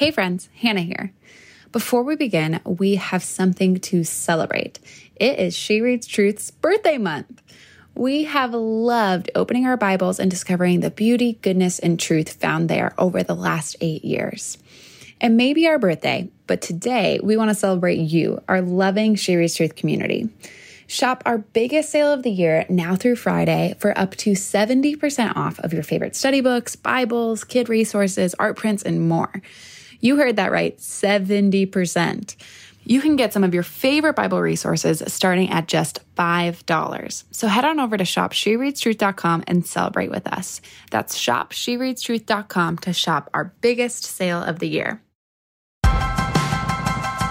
Hey friends, Hannah here. Before we begin, we have something to celebrate. It is She Reads Truth's birthday month. We have loved opening our Bibles and discovering the beauty, goodness, and truth found there over the last eight years. It may be our birthday, but today we want to celebrate you, our loving She Reads Truth community. Shop our biggest sale of the year now through Friday for up to 70% off of your favorite study books, Bibles, kid resources, art prints, and more. You heard that right 70%. You can get some of your favorite Bible resources starting at just $5. So head on over to shopshereadstruth.com and celebrate with us. That's shopshereadstruth.com to shop our biggest sale of the year.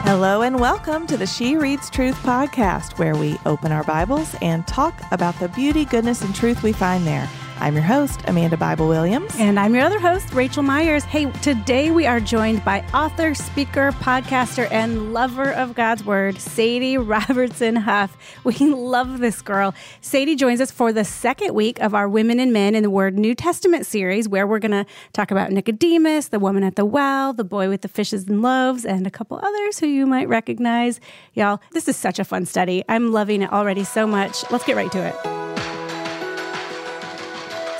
Hello and welcome to the She Reads Truth podcast, where we open our Bibles and talk about the beauty, goodness, and truth we find there. I'm your host, Amanda Bible Williams. And I'm your other host, Raechel Myers. Hey, today we are joined by author, speaker, podcaster, and lover of God's Word, Sadie Robertson Huff. We love this girl. Sadie joins us for the second week of our Women and Men in the Word New Testament series, where we're going to talk about Nicodemus, the woman at the well, the boy with the fishes and loaves, and a couple others who you might recognize. Y'all, this is such a fun study. I'm loving it already so much. Let's get right to it.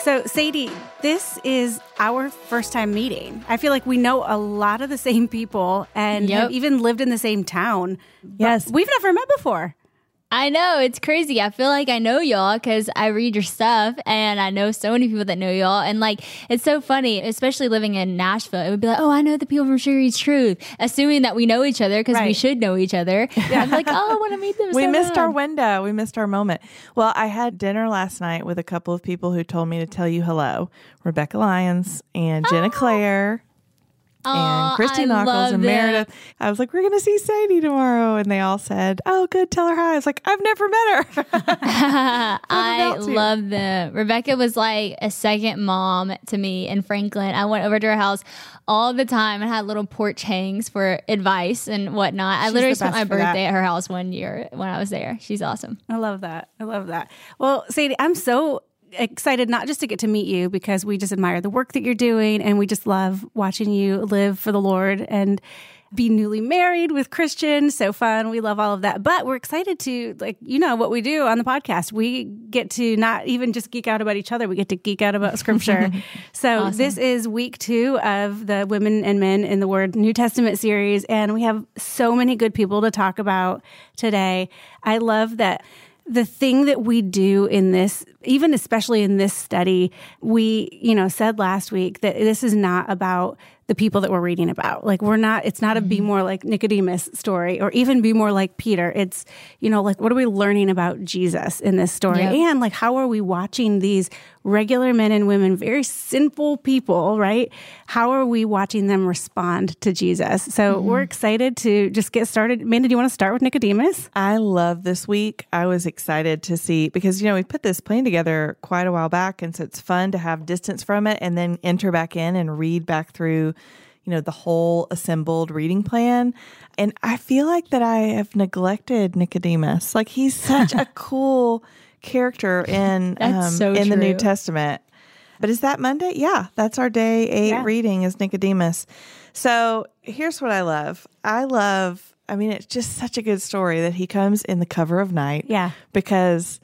So, Sadie, this is our first time meeting. I feel like we know a lot of the same people and Yep. have even lived in the same town. Yes. We've never met before. I know it's crazy. I feel like I know y'all because I read your stuff and I know so many people that know y'all. And like, it's so funny, especially living in Nashville. It would be like, oh, I know the people from She Reads Truth, assuming that we know each other because we should know each other. I'm like, oh, I want to meet them. We so missed our window. We missed our moment. Well, I had dinner last night with a couple of people who told me to tell you hello Rebekah Lyons and Jenna oh. Claire. And Christy Nockels and them. Meredith. I was like, we're going to see Sadie tomorrow. And they all said, oh, good, tell her hi. I was like, I've never met her. I love them. Rebekah was like a second mom to me in Franklin. I went over to her house all the time and had little porch hangs for advice and whatnot. I literally spent my birthday at her house one year when I was there. She's awesome. I love that. I love that. Well, Sadie, I'm so excited not just to get to meet you because we just admire the work that you're doing and we just love watching you live for the Lord and be newly married with Christian. So fun. We love all of that. But we're excited to, like, you know, what we do on the podcast. We get to not even just geek out about each other, we get to geek out about scripture. so this is week two of the Women and Men in the Word New Testament series. And we have so many good people to talk about today. I love that the thing that we do in this even especially in this study we you know said last week that this is not about the people that we're reading about. Like we're not it's not a be mm-hmm. more like nicodemus story or even be more like peter. It's you know like what are we learning about jesus in this story? Yep. and like how are we watching these regular men and women very sinful people right? How are we watching them respond to jesus? So mm-hmm. we're excited to just get started. Amanda do you want to start with nicodemus? I love this week. I was excited to see because, you know, we put this plan together quite a while back. And so it's fun to have distance from it and then enter back in and read back through, you know, the whole assembled reading plan. And I feel like that I have neglected Nicodemus. Like he's such a cool character in, um, so in the New. Testament. But is that Monday? Yeah, that's our day eight Yeah. reading is Nicodemus. So here's what I love. I love, I mean, it's just such a good story that he comes in the cover of night. Yeah. Because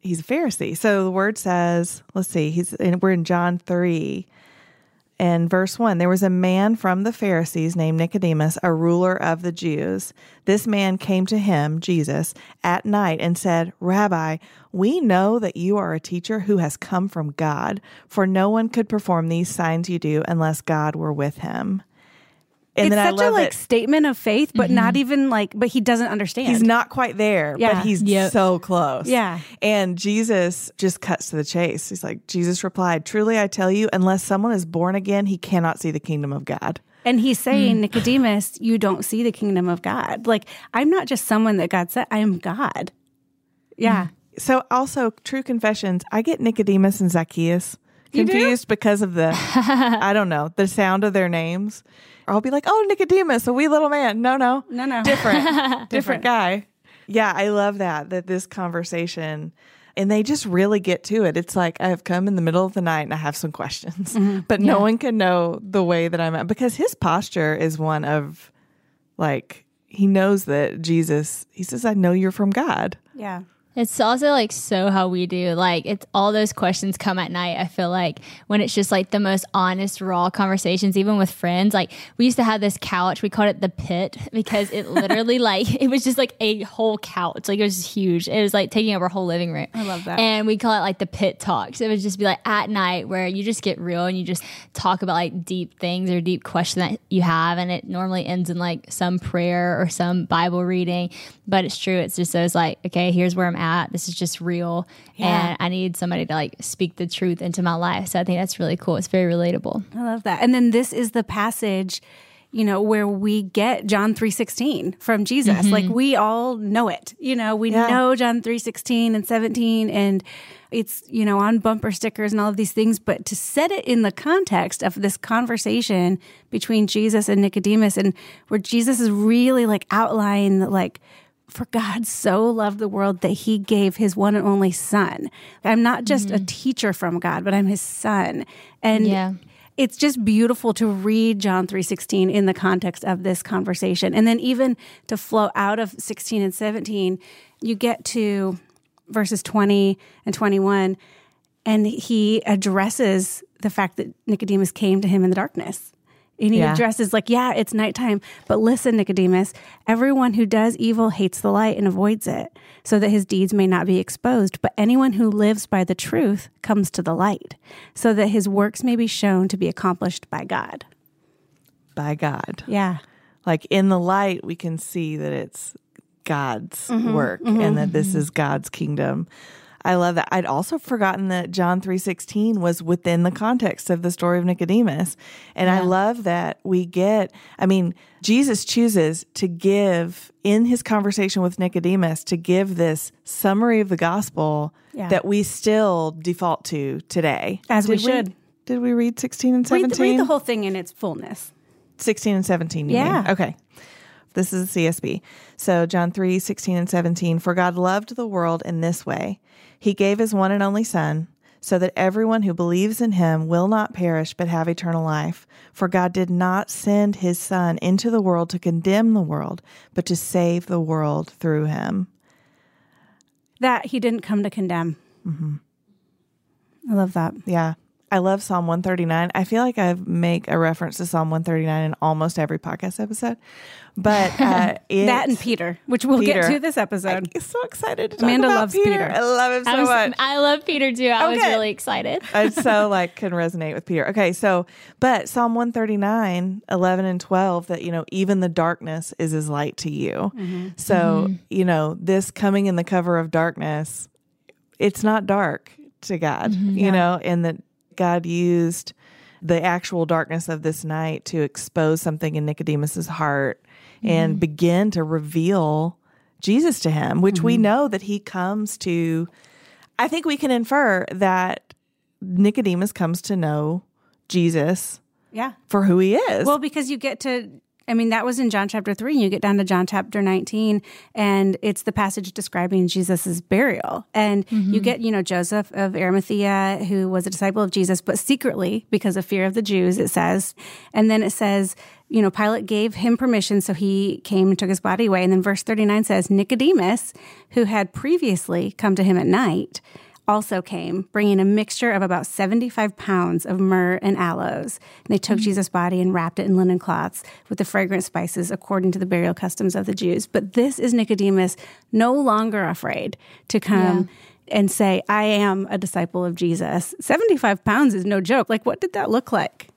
he's a Pharisee. So the word says, let's see, he's in, we're in John 3 and verse 1 there was a man from the Pharisees named Nicodemus, a ruler of the Jews. This man came to him, Jesus, at night and said, Rabbi, we know that you are a teacher who has come from God, for no one could perform these signs you do unless God were with him. And it's then I such a like it. statement of faith, but not even like, but he doesn't understand. He's not quite there, Yeah. but he's Yep. so close. Yeah. And Jesus just cuts to the chase. He's like, Jesus replied, Truly I tell you, unless someone is born again, he cannot see the kingdom of God. And he's saying, Hmm. Nicodemus, you don't see the kingdom of God. Like, I'm not just someone that God said, I am God. Yeah. So also true confessions, I get Nicodemus and Zacchaeus confused because of the I don't know, the sound of their names. I'll be like, Oh, Nicodemus, a wee little man. No, no. No, no. Different. different guy. Yeah, I love that that this conversation and they just really get to it. It's like I have come in the middle of the night and I have some questions, Mm-hmm. but no one can know the way that I'm at because his posture is one of like he knows that Jesus. He says, "I know you're from God." Yeah. It's also like so how we do. Like it's all those questions come at night. I feel like when it's just like the most honest, raw conversations, even with friends. Like we used to have this couch. We called it the pit because it literally like it was just like a whole couch. Like it was huge. It was like taking over a whole living room. I love that. And we call it like the pit talks. It would just be like at night where you just get real and you just talk about like deep things or deep questions that you have. And it normally ends in like some prayer or some Bible reading. But it's true. It's just those like, okay, here's where I'm at. This is just real. Yeah. And I need somebody to like speak the truth into my life. So I think that's really cool. It's very relatable. I love that. And then this is the passage, you know, where we get John 3:16 from Jesus. Mm-hmm. Like we all know it. You know, we Yeah. know John 3:16 and 17 and it's, you know, on bumper stickers and all of these things, but to set it in the context of this conversation between Jesus and Nicodemus and where Jesus is really like outlining like for God so loved the world that he gave his one and only son. I'm not just a mm-hmm. teacher from God, but I'm his son. And Yeah. it's just beautiful to read John 3:16 in the context of this conversation. And then even to flow out of 16 and 17, you get to verses 20 and 21 and he addresses the fact that Nicodemus came to him in the darkness. And he Yeah. addresses like, yeah, it's nighttime, but listen, Nicodemus, everyone who does evil hates the light and avoids it, so that his deeds may not be exposed. But anyone who lives by the truth comes to the light, so that his works may be shown to be accomplished by God. By God, Yeah. like in the light, we can see that it's God's Mm-hmm. work and that this is God's kingdom. I love that. I'd also forgotten that John 3:16 was within the context of the story of Nicodemus. And I love that we get I mean, Jesus chooses to give in his conversation with Nicodemus to give this summary of the gospel Yeah. that we still default to today. As we Did should. Did we read 16 and Read 17? the, read the whole thing in its fullness. 16 and 17 you Yeah. mean? okay this is the csb so john 3 16 and 17 for god loved the world in this way he gave his one and only son so that everyone who believes in him will not perish but have eternal life for god did not send his son into the world to condemn the world but to save the world through him That he didn't come to condemn. Mm-hmm. I love that. yeah I love Psalm 139. I feel like I make a reference to Psalm 139 in almost every podcast episode, but uh, it, that and Peter, which we'll get to this episode. I'm so excited to talk Amanda about loves Peter. Peter. I love him so I, was, much. I love Peter too. I was really excited. I so like can resonate with Peter. Okay, so but Psalm 139, 11 and 12 that you know even the darkness is as light to you. Mm-hmm. So, mm-hmm. you know, this coming in the cover of darkness, it's not dark to God, mm-hmm. you know, and that God used the actual darkness of this night to expose something in Nicodemus's heart and mm. begin to reveal Jesus to him, which we mm-hmm. know that he comes to I think we can infer that Nicodemus comes to know Jesus Yeah. for who he is. Well, because you get to, I mean, that was in John chapter three, and you get down to John chapter 19, and it's the passage describing Jesus' burial. And you mm-hmm. get, you know, Joseph of Arimathea, who was a disciple of Jesus, but secretly, because of fear of the Jews, it says. And then it says, you know, Pilate gave him permission, so he came and took his body away. And then verse 39 says, Nicodemus, who had previously come to him at night, also came, bringing a mixture of about 75 pounds of myrrh and aloes. And they took mm. Jesus' body and wrapped it in linen cloths with the fragrant spices according to the burial customs of the Jews. But this is Nicodemus no longer afraid to come. And say, I am a disciple of Jesus. 75 pounds is no joke. Like, what did that look like?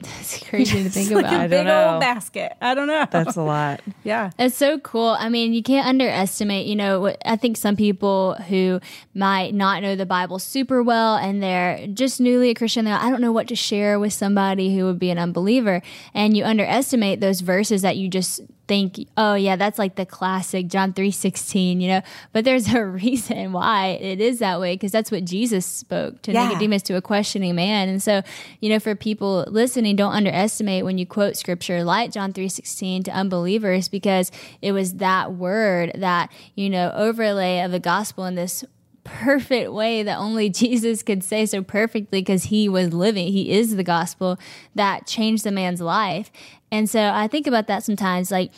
It's crazy to think like about. a big know. old basket. I don't know. That's a lot. yeah. It's so cool. I mean, you can't underestimate, you know, I think some people who might not know the Bible super well and they're just newly a Christian, they're like, I don't know what to share with somebody who would be an unbeliever. And you underestimate those verses that you just think, oh yeah, that's like the classic John 3:16, you know. But there's a reason why it is that way because that's what Jesus spoke to Yeah. Nicodemus to a questioning man. And so, you know, for people listening, don't underestimate when you quote scripture like John 3:16 to unbelievers because it was that word that, you know, overlay of the gospel in this perfect way that only Jesus could say so perfectly because he was living. He is the gospel that changed the man's life. And so I think about that sometimes. Like,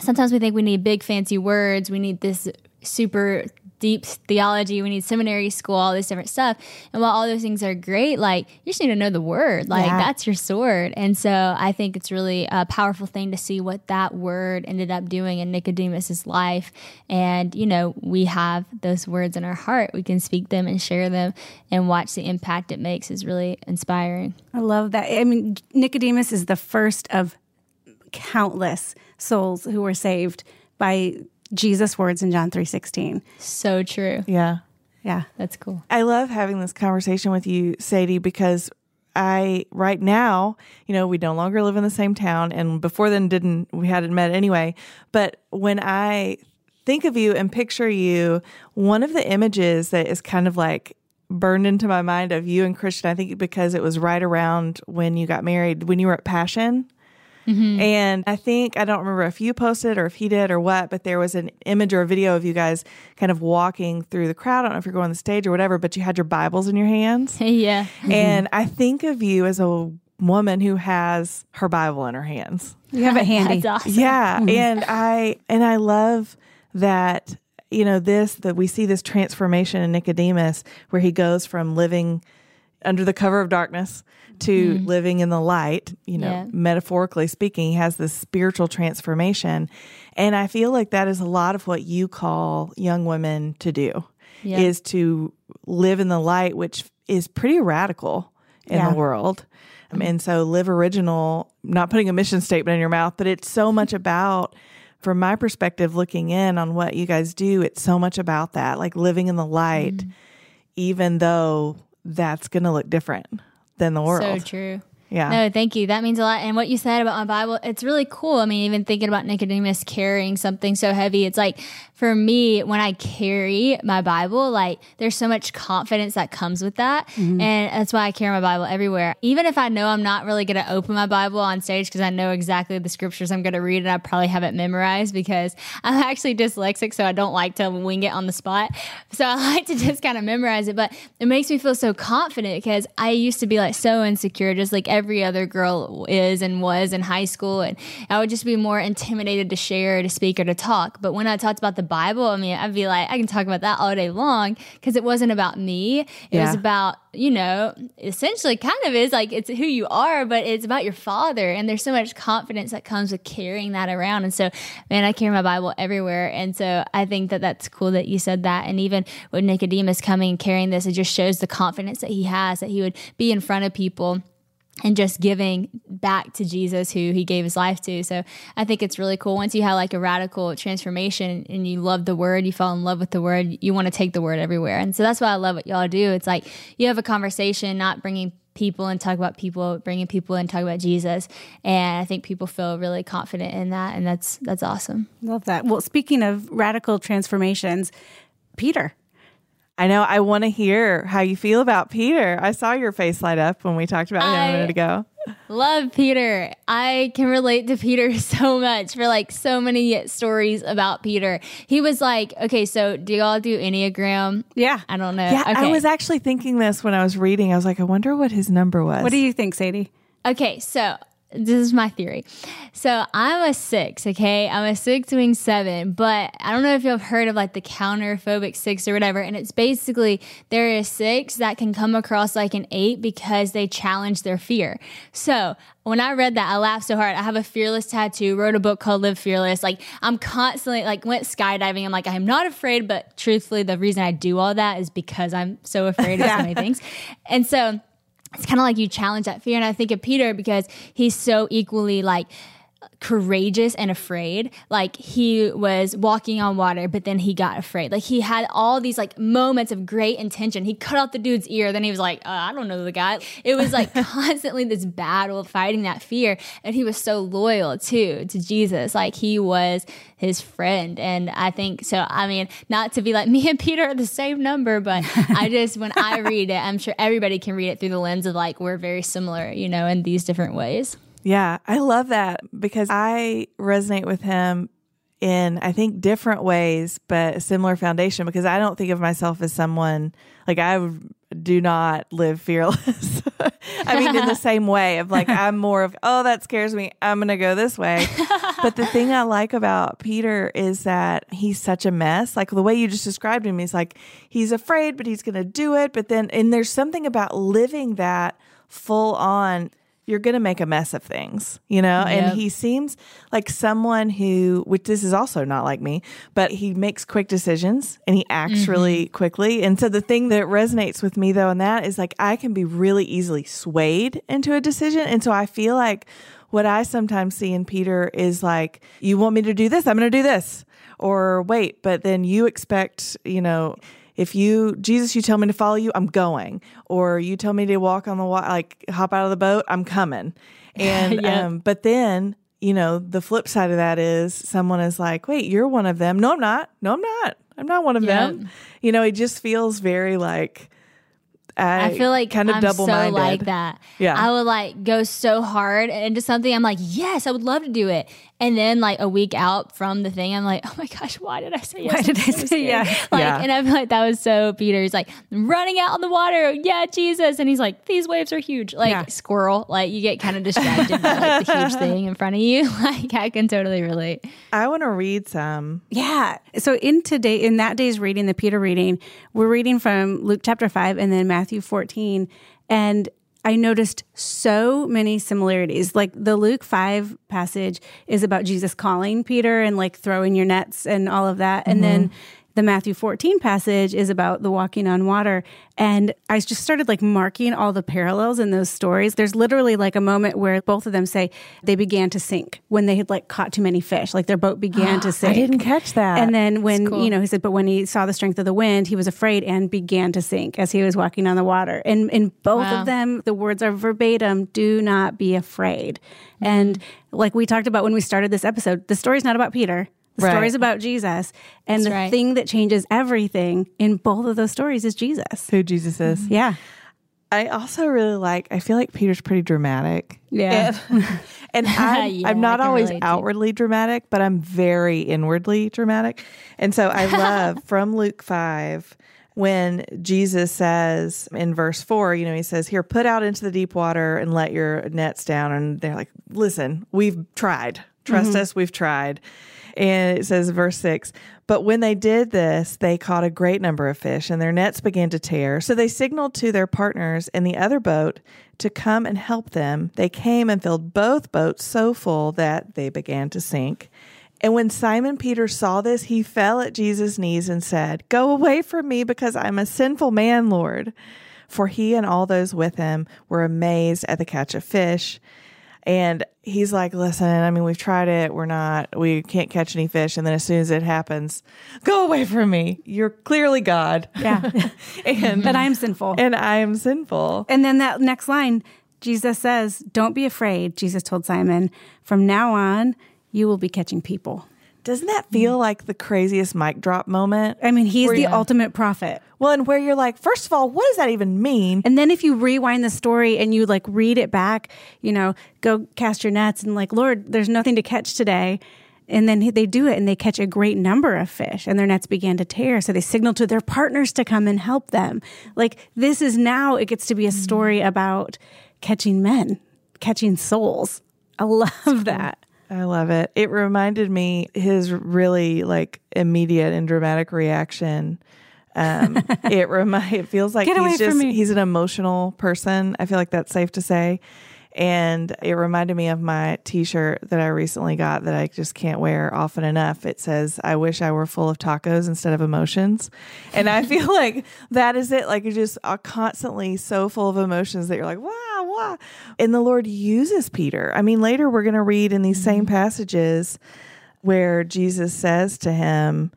sometimes we think we need big fancy words, we need this super deep theology, we need seminary school, all this different stuff. And while all those things are great, like you just need to know the word. Like Yeah. that's your sword. And so I think it's really a powerful thing to see what that word ended up doing in Nicodemus's life. And, you know, we have those words in our heart. We can speak them and share them and watch the impact it makes is really inspiring. I love that. I mean, Nicodemus is the first of countless souls who were saved by Jesus' words in John 3:16. So true. Yeah. Yeah. That's cool. I love having this conversation with you, Sadie, because I right now, you know, we no longer live in the same town, and before then, didn't we hadn't met anyway. But when I think of you and picture you, one of the images that is kind of like burned into my mind of you and Christian, I think because it was right around when you got married, when you were at Passion. Mm-hmm. And I think, I don't remember if you posted or if he did or what, but there was an image or a video of you guys kind of walking through the crowd. I don't know if you're going on the stage or whatever, but you had your Bibles in your hands. yeah. And I think of you as a woman who has her Bible in her hands. You have it handy. That's awesome. Yeah, mm-hmm. and I and I love that you know this that we see this transformation in Nicodemus where he goes from living under the cover of darkness to living in the light, you know, Yeah. metaphorically speaking, he has this spiritual transformation. And I feel like that is a lot of what you call young women to do Yeah. is to live in the light, which is pretty radical in Yeah. the world. Um, and so live original, not putting a mission statement in your mouth, but it's so much about, from my perspective, looking in on what you guys do, it's so much about that, like living in the light, Mm-hmm. even though that's going to look different than the world. So true. Yeah. No, thank you. That means a lot. And what you said about my Bible, it's really cool. I mean, even thinking about Nicodemus carrying something so heavy, it's like for me, when I carry my Bible, like there's so much confidence that comes with that. Mm-hmm. And that's why I carry my Bible everywhere. Even if I know I'm not really going to open my Bible on stage because I know exactly the scriptures I'm going to read and I probably have it memorized because I'm actually dyslexic. So I don't like to wing it on the spot. So I like to just kind of memorize it. But it makes me feel so confident because I used to be like so insecure, just like every other girl is and was in high school. And I would just be more intimidated to share, to speak, or to talk. But when I talked about the Bible, I mean, I'd be like, I can talk about that all day long because it wasn't about me. It was about, you know, essentially kind of is like it's who you are, but it's about your father. And there's so much confidence that comes with carrying that around. And so, man, I carry my Bible everywhere. And so I think that that's cool that you said that. And even with Nicodemus coming and carrying this, it just shows the confidence that he has that he would be in front of people and just giving back to Jesus who he gave his life to. So I think it's really cool. Once you have like a radical transformation and you love the word, you fall in love with the word, you want to take the word everywhere. And so that's why I love what y'all do. It's like you have a conversation, not bringing people and talk about people, bringing people and talk about Jesus. And I think people feel really confident in that. And that's, that's awesome. Love that. Well, speaking of radical transformations, Peter. I know. I want to hear how you feel about Peter. I saw your face light up when we talked about him I- a minute ago. Love Peter. I can relate to Peter so much for like so many stories about Peter. He was like, okay, so do y'all do Enneagram? Yeah. I don't know. Yeah, I was actually thinking this when I was reading. I was like, I wonder what his number was. What do you think, Sadie? Okay, so this is my theory. So I'm a six, okay? I'm a six wing seven, but I don't know if you've heard of like the counterphobic six or whatever. And it's basically there is six that can come across like an eight because they challenge their fear. So when I read that, I laughed so hard. I have a fearless tattoo, wrote a book called Live Fearless. Like I'm constantly like went skydiving. I'm like, I'm not afraid, but truthfully, the reason I do all that is because I'm so afraid of so many things. And so it's kind of like you challenge that fear. And I think of Peter because he's so equally like courageous and afraid. Like he was walking on water, but then he got afraid. Like he had all these like moments of great intention. He cut off the dude's ear. Then he was like, uh, I don't know the guy. It was like constantly this battle fighting that fear. And he was so loyal too to Jesus. Like he was his friend. And I think so. I mean, not to be like me and Peter are the same number, but I just, when I read it, I'm sure everybody can read it through the lens of like, we're very similar, you know, in these different ways. Yeah, I love that because I resonate with him in I think different ways, but a similar foundation because I don't think of myself as someone like I do not live fearless. I mean, in the same way of like, I'm more of, oh, that scares me. I'm going to go this way. but the thing I like about Peter is that he's such a mess. Like the way you just described him, he's like, he's afraid, but he's going to do it. But then, and there's something about living that full on you're going to make a mess of things, you know? Yep. And he seems like someone who, which this is also not like me, but he makes quick decisions and he acts mm-hmm. really quickly. And so the thing that resonates with me though in that is like I can be really easily swayed into a decision. And so I feel like what I sometimes see in Peter is like, you want me to do this? I'm going to do this. Or wait, but then you expect, you know, if you jesus you tell me to follow you i'm going. Or you tell me to walk on the water like hop out of the boat i'm coming. And um but then you know the flip side of that is someone is like wait you're one of them. No i'm not. No i'm not. I'm not one of them. You know it just feels very like I, I feel like kind of I'm double minded so like that. Yeah. I would like go so hard into something. I'm like, yes, I would love to do it. And then like a week out from the thing, I'm like, oh my gosh, why did I say yes? Why did I'm I so say scared. yes? Like, Yeah. and I'm like that was so Peter. He's like running out on the water. Yeah, Jesus. And he's like, these waves are huge. Like Yeah. squirrel. Like you get kind of distracted by like the huge thing in front of you. Like I can totally relate. i want to read some Yeah. So in today, in that day's reading, the Peter reading, we're reading from Luke chapter five and then Matthew 14. And I noticed so many similarities. Like the Luke 5 passage is about Jesus calling Peter and like throwing your nets and all of that. And then mm-hmm. The Matthew 14 passage is about the walking on water. And I just started like marking all the parallels in those stories. There's literally like a moment where both of them say they began to sink when they had like caught too many fish, like their boat began to sink. i didn't catch that And then when, cool. you know, he said, but when he saw the strength of the wind, he was afraid and began to sink as he was walking on the water. And in both Wow. of them, the words are verbatim do not be afraid. Mm-hmm. And like we talked about when we started this episode, the story's not about Peter. The Right. story's about Jesus. And That's the right. thing that changes everything in both of those stories is Jesus. who jesus is mm-hmm. Yeah. I also really like. I feel like Peter's pretty dramatic. Yeah. and, and I'm, Yeah, I'm not always relate to. outwardly dramatic, but I'm very inwardly dramatic. And so I love from Luke five when Jesus says in verse four, you know, he says, "Here, put out into the deep water and let your nets down." And they're like, "Listen, we've tried. Trust mm-hmm. us, we've tried." And it says, verse six, but when they did this, they caught a great number of fish and their nets began to tear. So they signaled to their partners in the other boat to come and help them. They came and filled both boats so full that they began to sink. And when Simon Peter saw this, he fell at Jesus' knees and said, Go away from me because I'm a sinful man, Lord. For he and all those with him were amazed at the catch of fish. And he's like, listen, I mean, we've tried it. We're not, we can't catch any fish. And then as soon as it happens, go away from me. You're clearly God. Yeah. and, but I'm sinful. and I am sinful. And then that next line, Jesus says, Don't be afraid, Jesus told Simon. From now on, you will be catching people. Doesn't that mm-hmm. feel like the craziest mic drop moment? I mean, he's the ultimate prophet. Well, and where you're like, first of all, what does that even mean? And then if you rewind the story and you like read it back, you know, go cast your nets and like, Lord, there's nothing to catch today. And then they do it and they catch a great number of fish and their nets began to tear. So they signal to their partners to come and help them. Like this is now, it gets to be a mm-hmm. story about catching men, catching souls. I love that. I love it. It reminded me his really like immediate and dramatic reaction. Um, it remi- it feels like Get he's just he's an emotional person. I feel like that's safe to say. And it reminded me of my T-shirt that I recently got that I just can't wear often enough. It says, "I wish I were full of tacos instead of emotions," and I feel like that is it. Like you're just uh, constantly so full of emotions that you're like, "Wow, wow!" And the Lord uses Peter. I mean, later we're going to read in these same passages where Jesus says to him,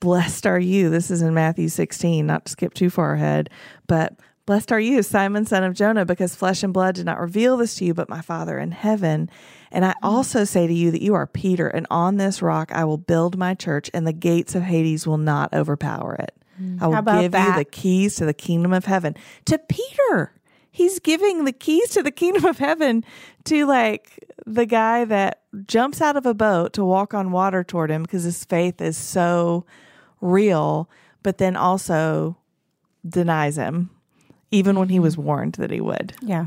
Blessed are you. This is in Matthew 16, not to skip too far ahead, but blessed are you, Simon, son of Jonah, because flesh and blood did not reveal this to you, but my Father in heaven. And I also say to you that you are Peter, and on this rock I will build my church, and the gates of Hades will not overpower it. I will give you the keys to the kingdom of heaven. To Peter, he's giving the keys to the kingdom of heaven to like the guy that jumps out of a boat to walk on water toward him because his faith is so real, but then also denies him, even when he was warned that he would. Yeah.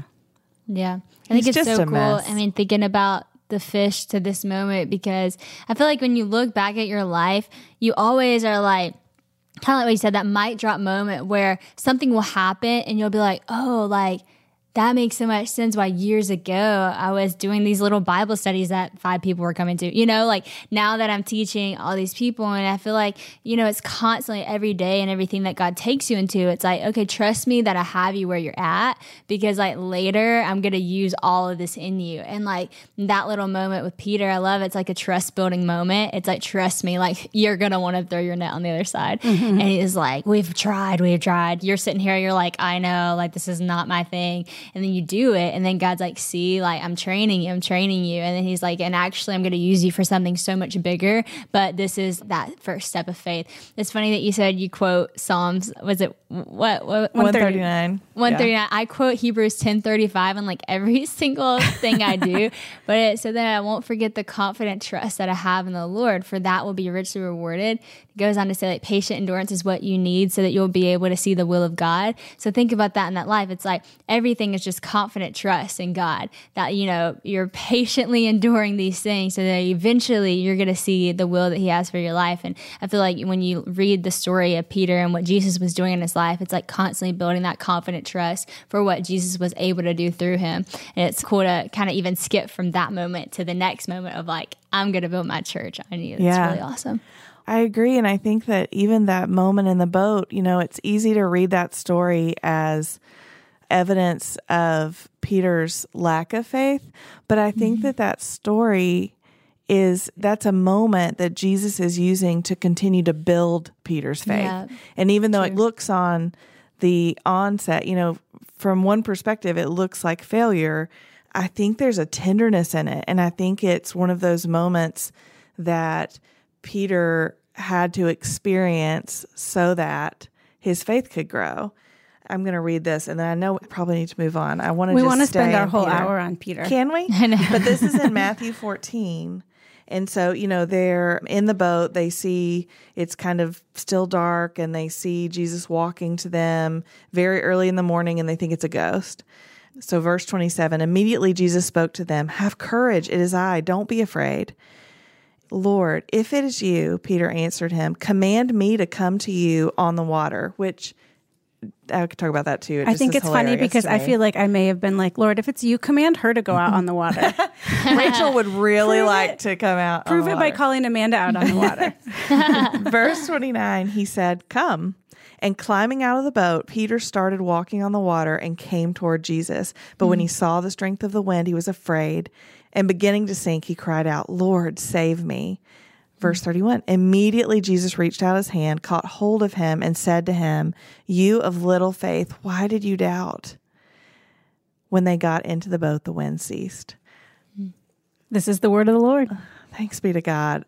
Yeah. I think it's just so a cool. mess. I mean, thinking about the fish to this moment because I feel like when you look back at your life, you always are like, kind of like what you said, that might drop moment where something will happen and you'll be like, oh, like, that makes so much sense why years ago I was doing these little Bible studies that five people were coming to. You know, like now that I'm teaching all these people, and I feel like, you know, it's constantly every day and everything that God takes you into. It's like, okay, trust me that I have you where you're at because, like, later I'm going to use all of this in you. And, like, that little moment with Peter, I love it. It's like a trust building moment. It's like, trust me, like, you're going to want to throw your net on the other side. Mm-hmm. And he's like, we've tried, we've tried. You're sitting here, you're like, I know, like, this is not my thing and then you do it and then god's like see like i'm training you i'm training you. And then he's like and actually i'm going to use you for something so much bigger but this is that first step of faith. It's funny that you said you quote psalms was it what, what 139. 139 i quote hebrews 1035 on like every single thing i do but it, so that i won't forget the confident trust that i have in the lord for that will be richly rewarded. It goes on to say like patient endurance is what you need so that you'll be able to see the will of god. So think about that in that life. It's like everything is just confident trust in god that you know you're patiently enduring these things so that eventually you're going to see the will that he has for your life and i feel like when you read the story of peter and what jesus was doing in his life it's like constantly building that confident trust for what jesus was able to do through him and it's cool to kind of even skip from that moment to the next moment of like i'm going to build my church on you it's Yeah. really awesome I agree. And I think that even that moment in the boat, you know, it's easy to read that story as evidence of Peter's lack of faith. But I think mm-hmm. that that story is that's a moment that Jesus is using to continue to build Peter's faith. Yeah. And even though it looks on the onset, you know, from one perspective, it looks like failure. I think there's a tenderness in it. And I think it's one of those moments that Peter had to experience so that his faith could grow. I'm going to read this, and then I know we probably need to move on. I want to. We want to spend our whole Peter. hour on Peter. Can we? But this is in Matthew 14. And so, you know, they're in the boat. They see it's kind of still dark and they see Jesus walking to them very early in the morning and they think it's a ghost. So, verse 27 immediately Jesus spoke to them Have courage. It is I. Don't be afraid. Lord, if it is you, Peter answered him, command me to come to you on the water, which I could talk about that too. It I just think it's funny because I feel like I may have been like, Lord, if it's you, command her to go out on the water. Raechel would really Prove like it. to come out. on Prove the it by calling Amanda out on the water. Verse 29, he said, Come. And climbing out of the boat, Peter started walking on the water and came toward Jesus. But when he mm. saw the strength of the wind, he was afraid. And beginning to sink, he cried out, Lord, save me. Verse mm-hmm. 31 Immediately Jesus reached out his hand, caught hold of him, and said to him, You of little faith, why did you doubt? When they got into the boat, the wind ceased. Mm-hmm. this is the word of the Lord. Thanks be to God.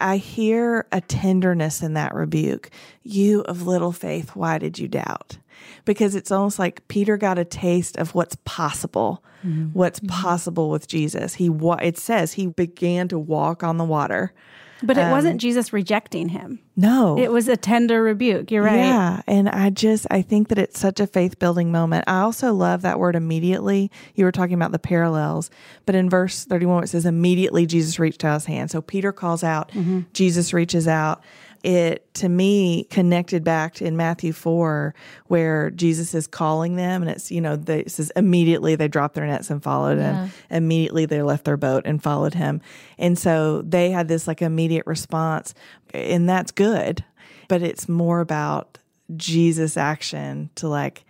I hear a tenderness in that rebuke. You of little faith, why did you doubt? Because it's almost like Peter got a taste of what's possible, mm-hmm. what's possible with Jesus. He it says he began to walk on the water. But it wasn't um, Jesus rejecting him. No. It was a tender rebuke. You're right. Yeah. And I just, I think that it's such a faith building moment. I also love that word immediately. You were talking about the parallels, but in verse 31, it says, immediately Jesus reached out his hand. So Peter calls out, mm-hmm. Jesus reaches out. It to me connected back to in Matthew 4, where Jesus is calling them, and it's, you know, they, it says immediately they dropped their nets and followed him. Immediately they left their boat and followed him. And so they had this like immediate response, and that's good but it's more about Jesus' action to like,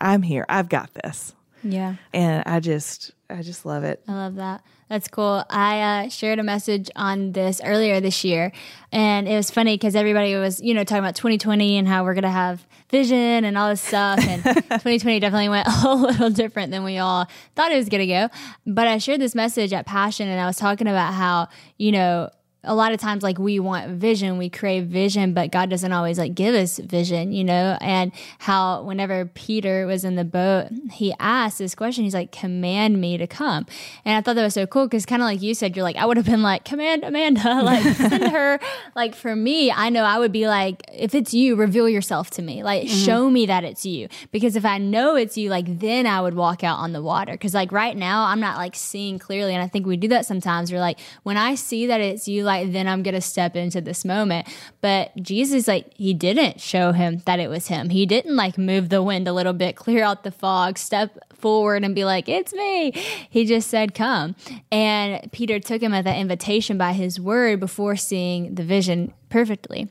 I'm here, I've got this, yeah and I just, I just love it. I love that. That's cool. I uh, shared a message on this earlier this year, and it was funny because everybody was, you know, talking about 2020 and how we're gonna have vision and all this stuff. And 2020 definitely went a little different than we all thought it was gonna go. But I shared this message at Passion, and I was talking about how, you know, a lot of times like we want vision, we crave vision, but God doesn't always like give us vision, you know? And how whenever Peter was in the boat, he asked this question, he's like, command me to come. And I thought that was so cool because kind of like you said, you're like, I would have been like, command Amanda, like send her. Like for me, I know I would be like, if it's you, reveal yourself to me. Like mm-hmm. show me that it's you. Because if I know it's you, like then I would walk out on the water. Cause like right now I'm not like seeing clearly. And I think we do that sometimes. We're like, when I see that it's you, like then I'm gonna step into this moment. But Jesus, like, he didn't show him that it was him. He didn't like move the wind a little bit, clear out the fog, step forward and be like, It's me. He just said, Come. And Peter took him at that invitation by his word before seeing the vision perfectly.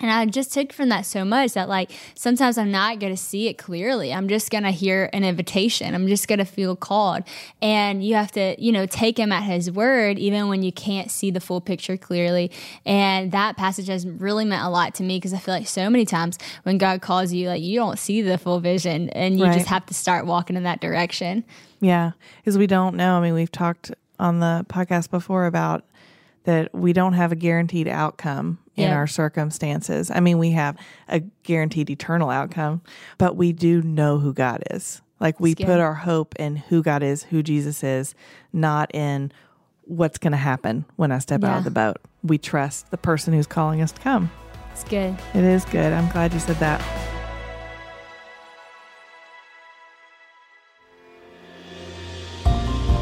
And I just took from that so much that like sometimes I'm not going to see it clearly. I'm just going to hear an invitation. I'm just going to feel called. And you have to, you know, take him at his word even when you can't see the full picture clearly. And that passage has really meant a lot to me because I feel like so many times when God calls you, like you don't see the full vision and you right. just have to start walking in that direction. Yeah. Because we don't know. I mean, we've talked on the podcast before about that we don't have a guaranteed outcome in our circumstances. I mean, we have a guaranteed eternal outcome, but we do know who God is. Like we put our hope in who God is, who Jesus is, not in what's going to happen when I step yeah. out of the boat. We trust the person who's calling us to come. It's good. It is good. I'm glad you said that.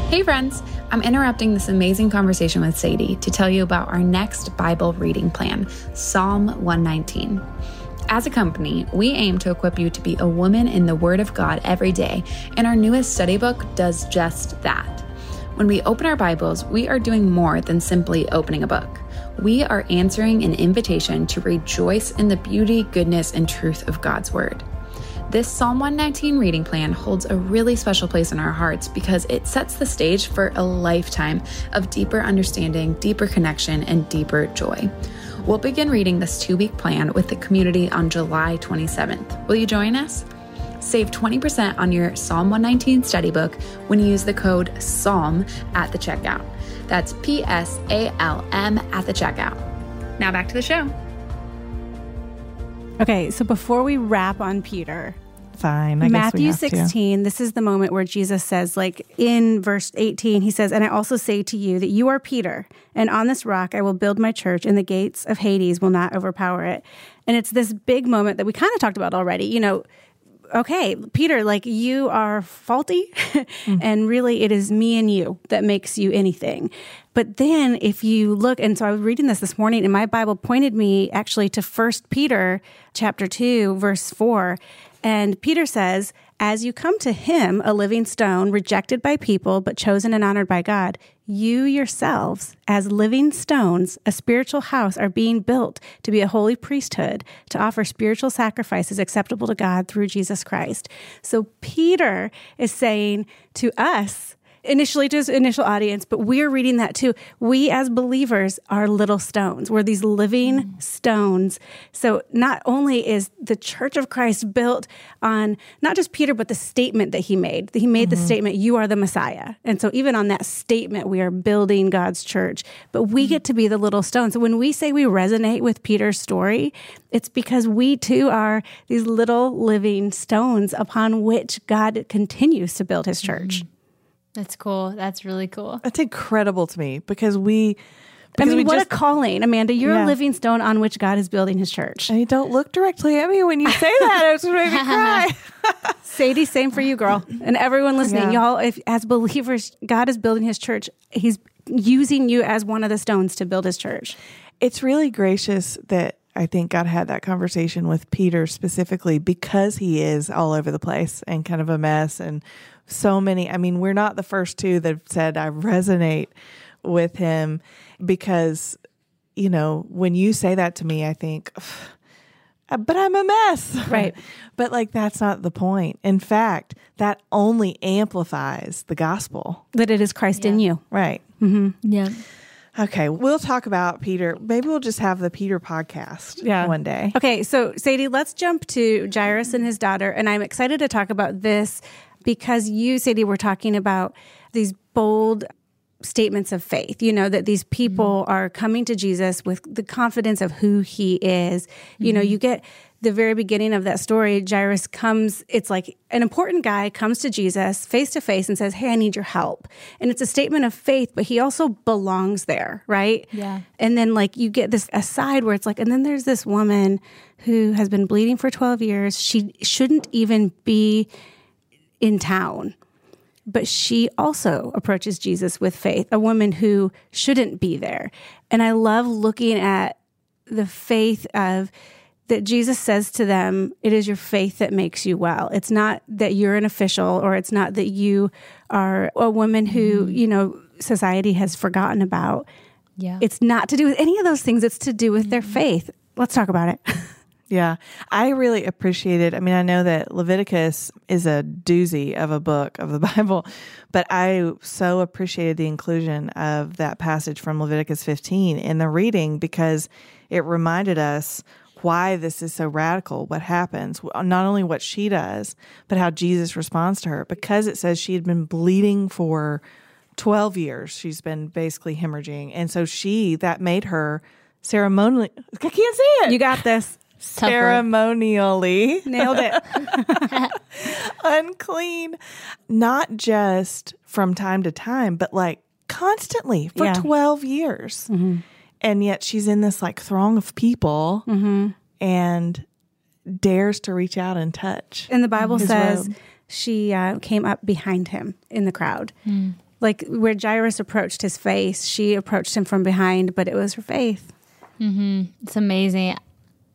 Hey, friends. I'm interrupting this amazing conversation with Sadie to tell you about our next Bible reading plan, Psalm 119. As a company, we aim to equip you to be a woman in the Word of God every day, and our newest study book does just that. When we open our Bibles, we are doing more than simply opening a book. We are answering an invitation to rejoice in the beauty, goodness, and truth of God's Word. This Psalm 119 reading plan holds a really special place in our hearts because it sets the stage for a lifetime of deeper understanding, deeper connection, and deeper joy. We'll begin reading this two week plan with the community on July 27th. Will you join us? Save 20% on your Psalm 119 study book when you use the code PSALM at the checkout. That's P S A L M at the checkout. Now back to the show. Okay, so before we wrap on Peter, fine. I Matthew 16, to. this is the moment where Jesus says, like in verse 18, he says, And I also say to you that you are Peter, and on this rock I will build my church, and the gates of Hades will not overpower it. And it's this big moment that we kind of talked about already. You know, okay, Peter, like you are faulty, mm-hmm. and really it is me and you that makes you anything. But then if you look, and so I was reading this this morning, and my Bible pointed me actually to First Peter chapter 2, verse 4. And Peter says, As you come to him, a living stone, rejected by people, but chosen and honored by God, you yourselves, as living stones, a spiritual house, are being built to be a holy priesthood, to offer spiritual sacrifices acceptable to God through Jesus Christ. So Peter is saying to us, initially to his initial audience, but we're reading that too. We as believers are little stones. We're these living mm. stones. So not only is the church of Christ built on not just Peter, but the statement that he made. He made mm-hmm. the statement, You are the Messiah. And so even on that statement, we are building God's church. But we mm. get to be the little stones. So when we say we resonate with Peter's story, it's because we too are these little living stones upon which God continues to build his church. Mm. That's cool. That's really cool. That's incredible to me because we. Because I mean, what just, a calling, Amanda! You're yeah. a living stone on which God is building His church. And you don't look directly at me when you say that. It's going to make me cry. Sadie, same for you, girl, and everyone listening. Yeah. Y'all, if, as believers, God is building His church. He's using you as one of the stones to build His church. It's really gracious that I think God had that conversation with Peter specifically because he is all over the place and kind of a mess and so many. I mean, we're not the first two that said I resonate with him because, you know, when you say that to me, I think, but I'm a mess. Right. but like, that's not the point. In fact, that only amplifies the gospel that it is Christ yeah. in you. Right. Mm-hmm. Yeah. Okay, we'll talk about Peter. Maybe we'll just have the Peter podcast yeah. one day. Okay, so Sadie, let's jump to Jairus and his daughter. And I'm excited to talk about this because you, Sadie, were talking about these bold statements of faith, you know, that these people Mm-hmm. are coming to Jesus with the confidence of who he is. You know, you get the very beginning of that story, Jairus comes, it's like an important guy comes to Jesus face to face and says, Hey, I need your help. And it's a statement of faith, but he also belongs there, right? Yeah. And then, like, you get this aside where it's like, and then there's this woman who has been bleeding for 12 years. She shouldn't even be in town. But she also approaches Jesus with faith, a woman who shouldn't be there. And I love looking at the faith of that Jesus says to them, it is your faith that makes you well. It's not that you're an official or it's not that you are a woman who, mm-hmm. you know, society has forgotten about. Yeah. It's not to do with any of those things. It's to do with their mm-hmm. faith. Let's talk about it. Yeah, I really appreciated. I mean, I know that Leviticus is a doozy of a book of the Bible, but I so appreciated the inclusion of that passage from Leviticus 15 in the reading because it reminded us why this is so radical, what happens, not only what she does, but how Jesus responds to her. Because it says she had been bleeding for 12 years, she's been basically hemorrhaging. And so she, that made her ceremonially, I can't see it you got this. Tough ceremonially Nailed it. unclean, not just from time to time, but like constantly for Yeah. 12 years. Mm-hmm. And yet she's in this like throng of people mm-hmm. and dares to reach out and touch. And the Bible says robe. she uh, came up behind him in the crowd. Hmm. Like where Jairus approached his face, she approached him from behind, but it was her faith. Mm-hmm. It's amazing.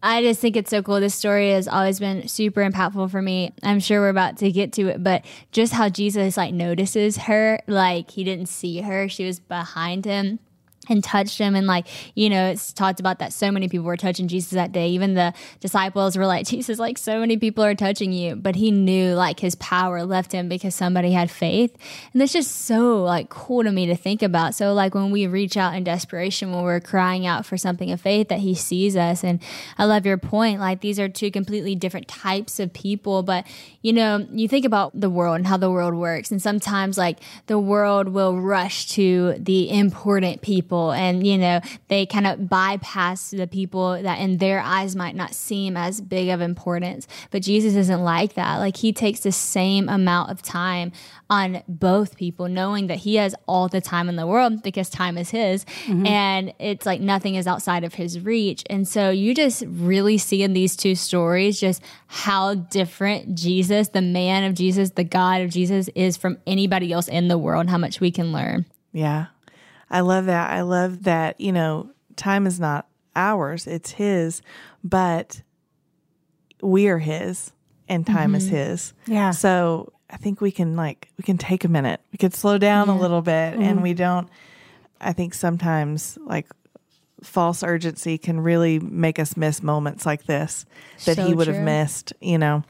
I just think it's so cool. This story has always been super impactful for me. I'm sure we're about to get to it, but just how Jesus like notices her, like he didn't see her, she was behind him and touched him. And like you know it's talked about that so many people were touching jesus that day. Even the disciples were like jesus like so many people are touching you. But he knew like his power left him because somebody had faith. And that's just so like cool to me to think about. So like when we reach out in desperation when we're crying out for something of faith that he sees us. And i love your point. Like these are two completely different types of people. But you know you think about the world and how the world works. And sometimes like the world will rush to the important people and you know they kind of bypass the people that in their eyes might not seem as big of importance. But jesus isn't like that. Like he takes the same amount of time on both people knowing that he has all the time in the world because time is his. Mm-hmm. And it's like nothing is outside of his reach. And so you just really see in these two stories just how different jesus the man of jesus the god of jesus is from anybody else in the world how much we can learn. Yeah. I love that. I love that, you know, time is not ours, it's his, but we are his and time is mm-hmm. his. Yeah. So I think we can like we can take a minute. We could slow down a little bit and mm-hmm. we don't I think sometimes like false urgency can really make us miss moments like this that So he would have missed, you know.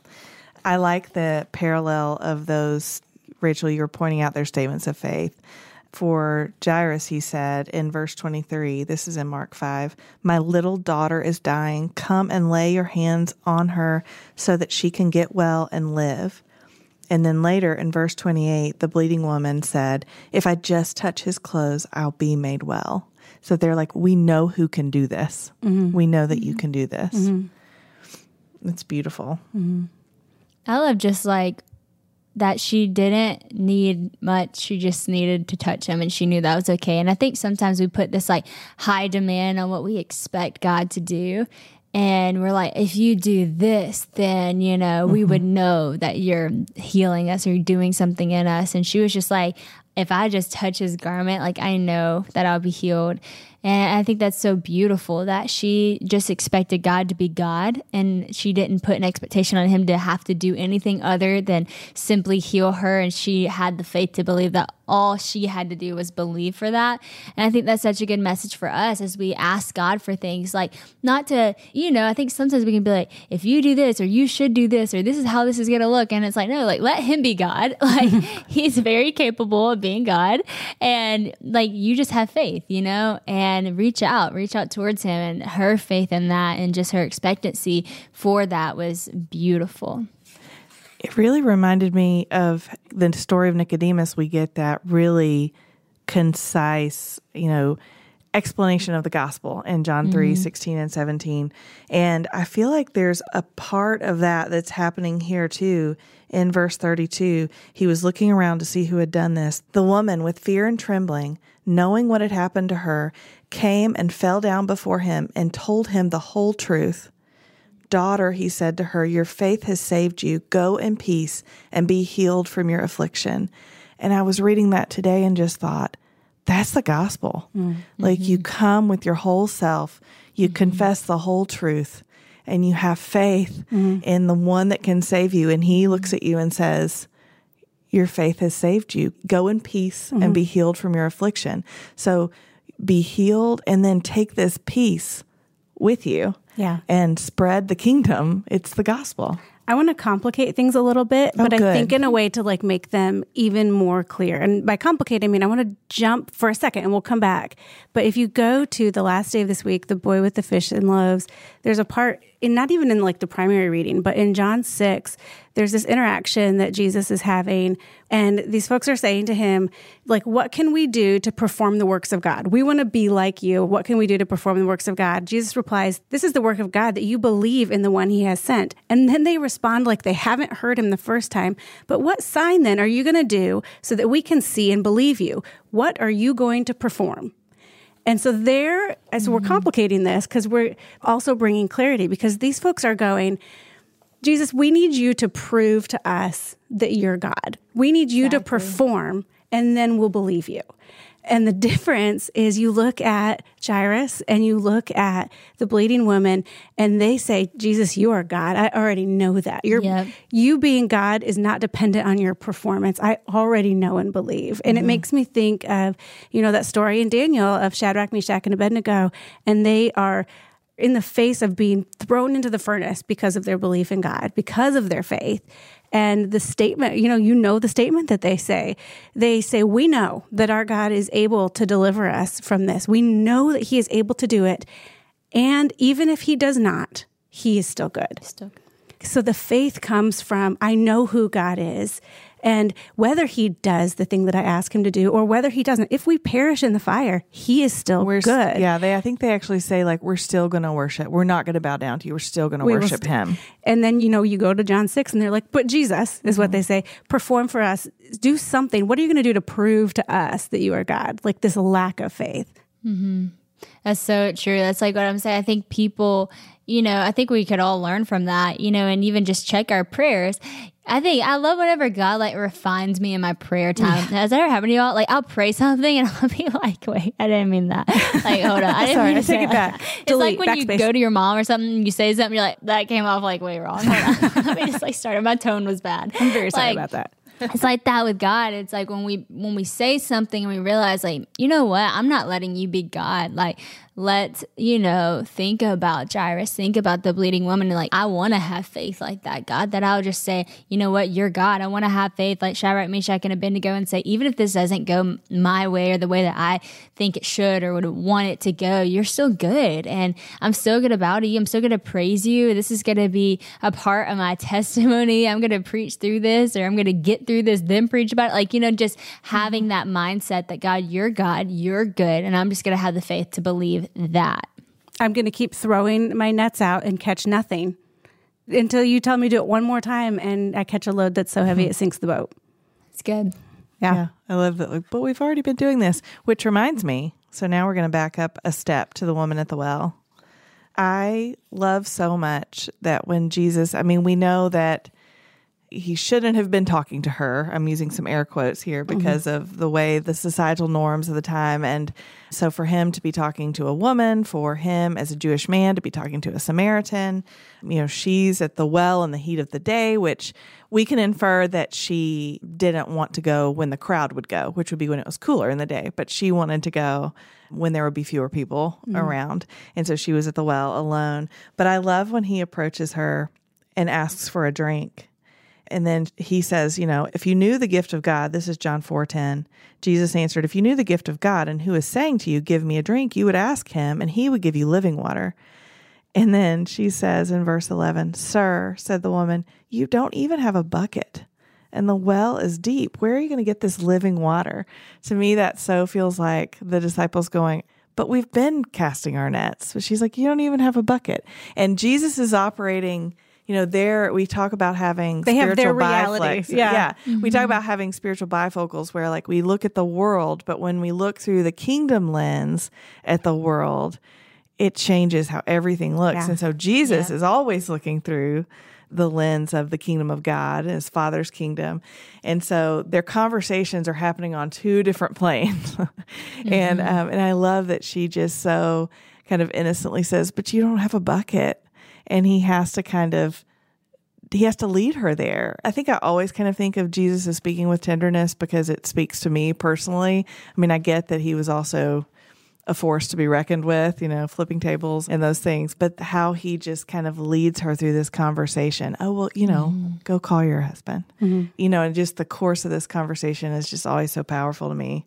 I like the parallel of those Raechel you were pointing out their statements of faith. For Jairus, he said in verse 23, this is in Mark 5, My little daughter is dying. Come and lay your hands on her so that she can get well and live. And then later in verse 28, the bleeding woman said, If I just touch his clothes, I'll be made well. So they're like, We know who can do this. Mm-hmm. We know that you mm-hmm. can do this. Mm-hmm. It's beautiful. I love just like that she didn't need much. She just needed to touch him and she knew that was okay. And I think sometimes we put this like high demand on what we expect God to do. And we're like, if you do this, then, you know, we would mm-hmm. know that you're healing us or you're doing something in us. And she was just like, if I just touch his garment, like I know that I'll be healed. And I think that's so beautiful that she just expected God to be God and she didn't put an expectation on him to have to do anything other than simply heal her. And she had the faith to believe that all she had to do was believe for that. And I think that's such a good message for us as we ask God for things like not to, you know, I think sometimes we can be like, if you do this or you should do this or this is how this is going to look. And it's like, no, like let him be God. Like he's very capable of being God. And like you just have faith, you know, and reach out, reach out towards him. And her faith in that and just her expectancy for that was beautiful. It really reminded me of the story of Nicodemus. We get that really concise, you know, explanation of the gospel in John 3 mm-hmm. 16 and 17. And I feel like there's a part of that that's happening here too. In verse 32, he was looking around to see who had done this. The woman, with fear and trembling, knowing what had happened to her, came and fell down before him and told him the whole truth. Daughter, he said to her, your faith has saved you. Go in peace and be healed from your affliction. And I was reading that today and just thought, that's the gospel. Mm. Like you mm-hmm. come with your whole self, you mm-hmm. confess the whole truth, and you have faith mm-hmm. in the one that can save you. And he looks at you and says, Your faith has saved you. Go in peace and mm-hmm. be healed from your affliction. So be healed and then take this peace with you Yeah. and spread the kingdom. It's the gospel. I want to complicate things a little bit, oh, but I think in a way to like make them even more clear. And by complicate, I mean I want to jump for a second and we'll come back. But if you go to the last day of this week, the boy with the fish and loaves, there's a part in not even in like the primary reading, but in John 6, there's this interaction that Jesus is having and these folks are saying to him like what can we do to perform the works of God? We want to be like you. What can we do to perform the works of God? Jesus replies, "This is the work of God that you believe in the one he has sent." And then they respond like they haven't heard him the first time. But what sign then are you going to do so that we can see and believe you? What are you going to perform? And so there, as we're mm-hmm. complicating this, because we're also bringing clarity, because these folks are going, Jesus, we need you to prove to us that you're God. We need you to perform, and then we'll believe you. And the difference is you look at Jairus and you look at the bleeding woman, and they say, Jesus, you are God. I already know that. You're, Yep. You being God is not dependent on your performance. I already know and believe. And it mm-hmm. makes me think of, you know, that story in Daniel of Shadrach, Meshach, and Abednego, and they are in the face of being thrown into the furnace because of their belief in God, because of their faith. And the statement, you know, you know the statement that they say. They say, We know that our God is able to deliver us from this. We know that He is able to do it. And even if He does not, He is still good. Still So the faith comes from I know who God is and whether he does the thing that I ask him to do or whether he doesn't. If we perish in the fire, he is still We're s- good. Yeah, they I think they actually say like we're still going to worship. We're not going to bow down to you. We're still going to We worship st- him. And then, you know, you go to John 6 and they're like, but Jesus is what mm-hmm. they say, perform for us, do something. What are you going to do to prove to us that you are God? Like this lack of faith. Mm-hmm. That's so true. That's like what I'm saying. I think people, you know, I think we could all learn from that, you know, and even just check our prayers. I think I love whenever God like refines me in my prayer time. Has that ever happened to y'all? Like I'll pray something and I'll be like, wait, I didn't mean that. Like, hold on. I didn't Sorry, mean I to take it that. back. It's Delete, like when you go to your mom or something, and you say something, you're like, that came off like way wrong. Let me just like start it. My tone was bad. I'm very sorry Like, about that. it's like that with God. It's like when we when we say something and we realize like, you know what? I'm not letting you be God. Like let, you know, think about Jairus, think about the bleeding woman and like I want to have faith like that, God, that I'll just say, you know what, you're God. I want to have faith like Shadrach, Meshach, and Abednego and say, even if this doesn't go my way or the way that I think it should or would want it to go, you're still good. And I'm still bow to you. I'm still going to praise you. This is going to be a part of my testimony. I'm going to preach through this or I'm going to get through this, then preach about it. Like, you know, just having that mindset that God, you're God, you're good. And I'm just going to have the faith to believe that. I'm going to keep throwing my nets out and catch nothing until you tell me to do it one more time and I catch a load that's so heavy it sinks the boat. It's good. Yeah. Yeah, I love that. But we've already been doing this, which reminds me. So now we're going to back up a step to the woman at the well. I love so much that when Jesus, I mean, we know that he shouldn't have been talking to her. I'm using some air quotes here mm-hmm. because of the way the societal norms of the time. And so for him to be talking to a woman, for him as a Jewish man to be talking to a Samaritan, you know, she's at the well in the heat of the day, which we can infer that she didn't want to go when the crowd would go, which would be when it was cooler in the day, but she wanted to go when there would be fewer people mm. around. And so she was at the well alone. But I love when he approaches her and asks for a drink. And then he says, you know, if you knew the gift of God, this is John 4:10. Jesus answered, if you knew the gift of God and who is saying to you, give me a drink, you would ask him and he would give you living water. And then she says in verse 11, Sir, said the woman, you don't even have a bucket, and the well is deep. Where are you going to get this living water? To me, that so feels like the disciples going, but we've been casting our nets. But she's like, you don't even have a bucket. And Jesus is operating, you know, there we talk about having They have their spiritual reality. biflex. Yeah. We talk about having spiritual bifocals where like we look at the world, but when we look through the kingdom lens at the world, it changes how everything looks. Yeah. And so Jesus is always looking through the lens of the kingdom of God, his father's kingdom. And so their conversations are happening on two different planes. And um, and I love that she just so kind of innocently says, "But you don't have a bucket." And he has to kind of he has to lead her there. I think I always kind of think of Jesus as speaking with tenderness because it speaks to me personally. I mean, I get that he was also a force to be reckoned with, you know, flipping tables and those things, but how he just kind of leads her through this conversation. Oh, well, you know, mm-hmm. go call your husband. Mm-hmm. You know, and just the course of this conversation is just always so powerful to me.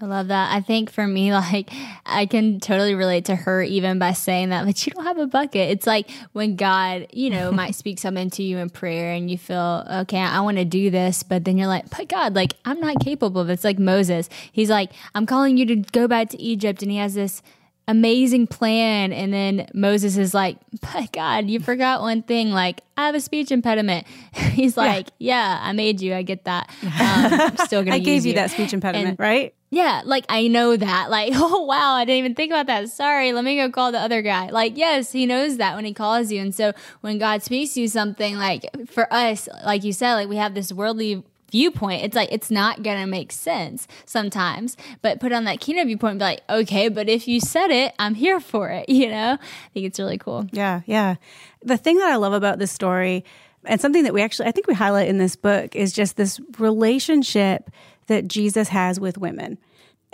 I love that. I think for me, like, I can totally relate to her even by saying that, but you don't have a bucket. It's like when God, you know, might speak something to you in prayer and you feel, okay, I want to do this, but then you're like, but God, like, I'm not capable of it. It's like Moses. He's like, I'm calling you to go back to Egypt, and he has this amazing plan. And then Moses is like, but God, you forgot one thing. Like, I have a speech impediment. He's like, yeah, I made you. I get that. Um, I'm still going to I gave use you that speech impediment, And- right? Yeah, like I know that. Like, oh wow, I didn't even think about that. Sorry, let me go call the other guy. Like, yes, he knows that when he calls you. And so when God speaks to you something, like for us, like you said, like we have this worldly viewpoint. It's like it's not gonna make sense sometimes. But put on that kingdom viewpoint and be like, okay, but if you said it, I'm here for it. You know? I think it's really cool. Yeah, yeah. The thing that I love about this story, and something that we actually, I think we highlight in this book, is just this relationship that Jesus has with women.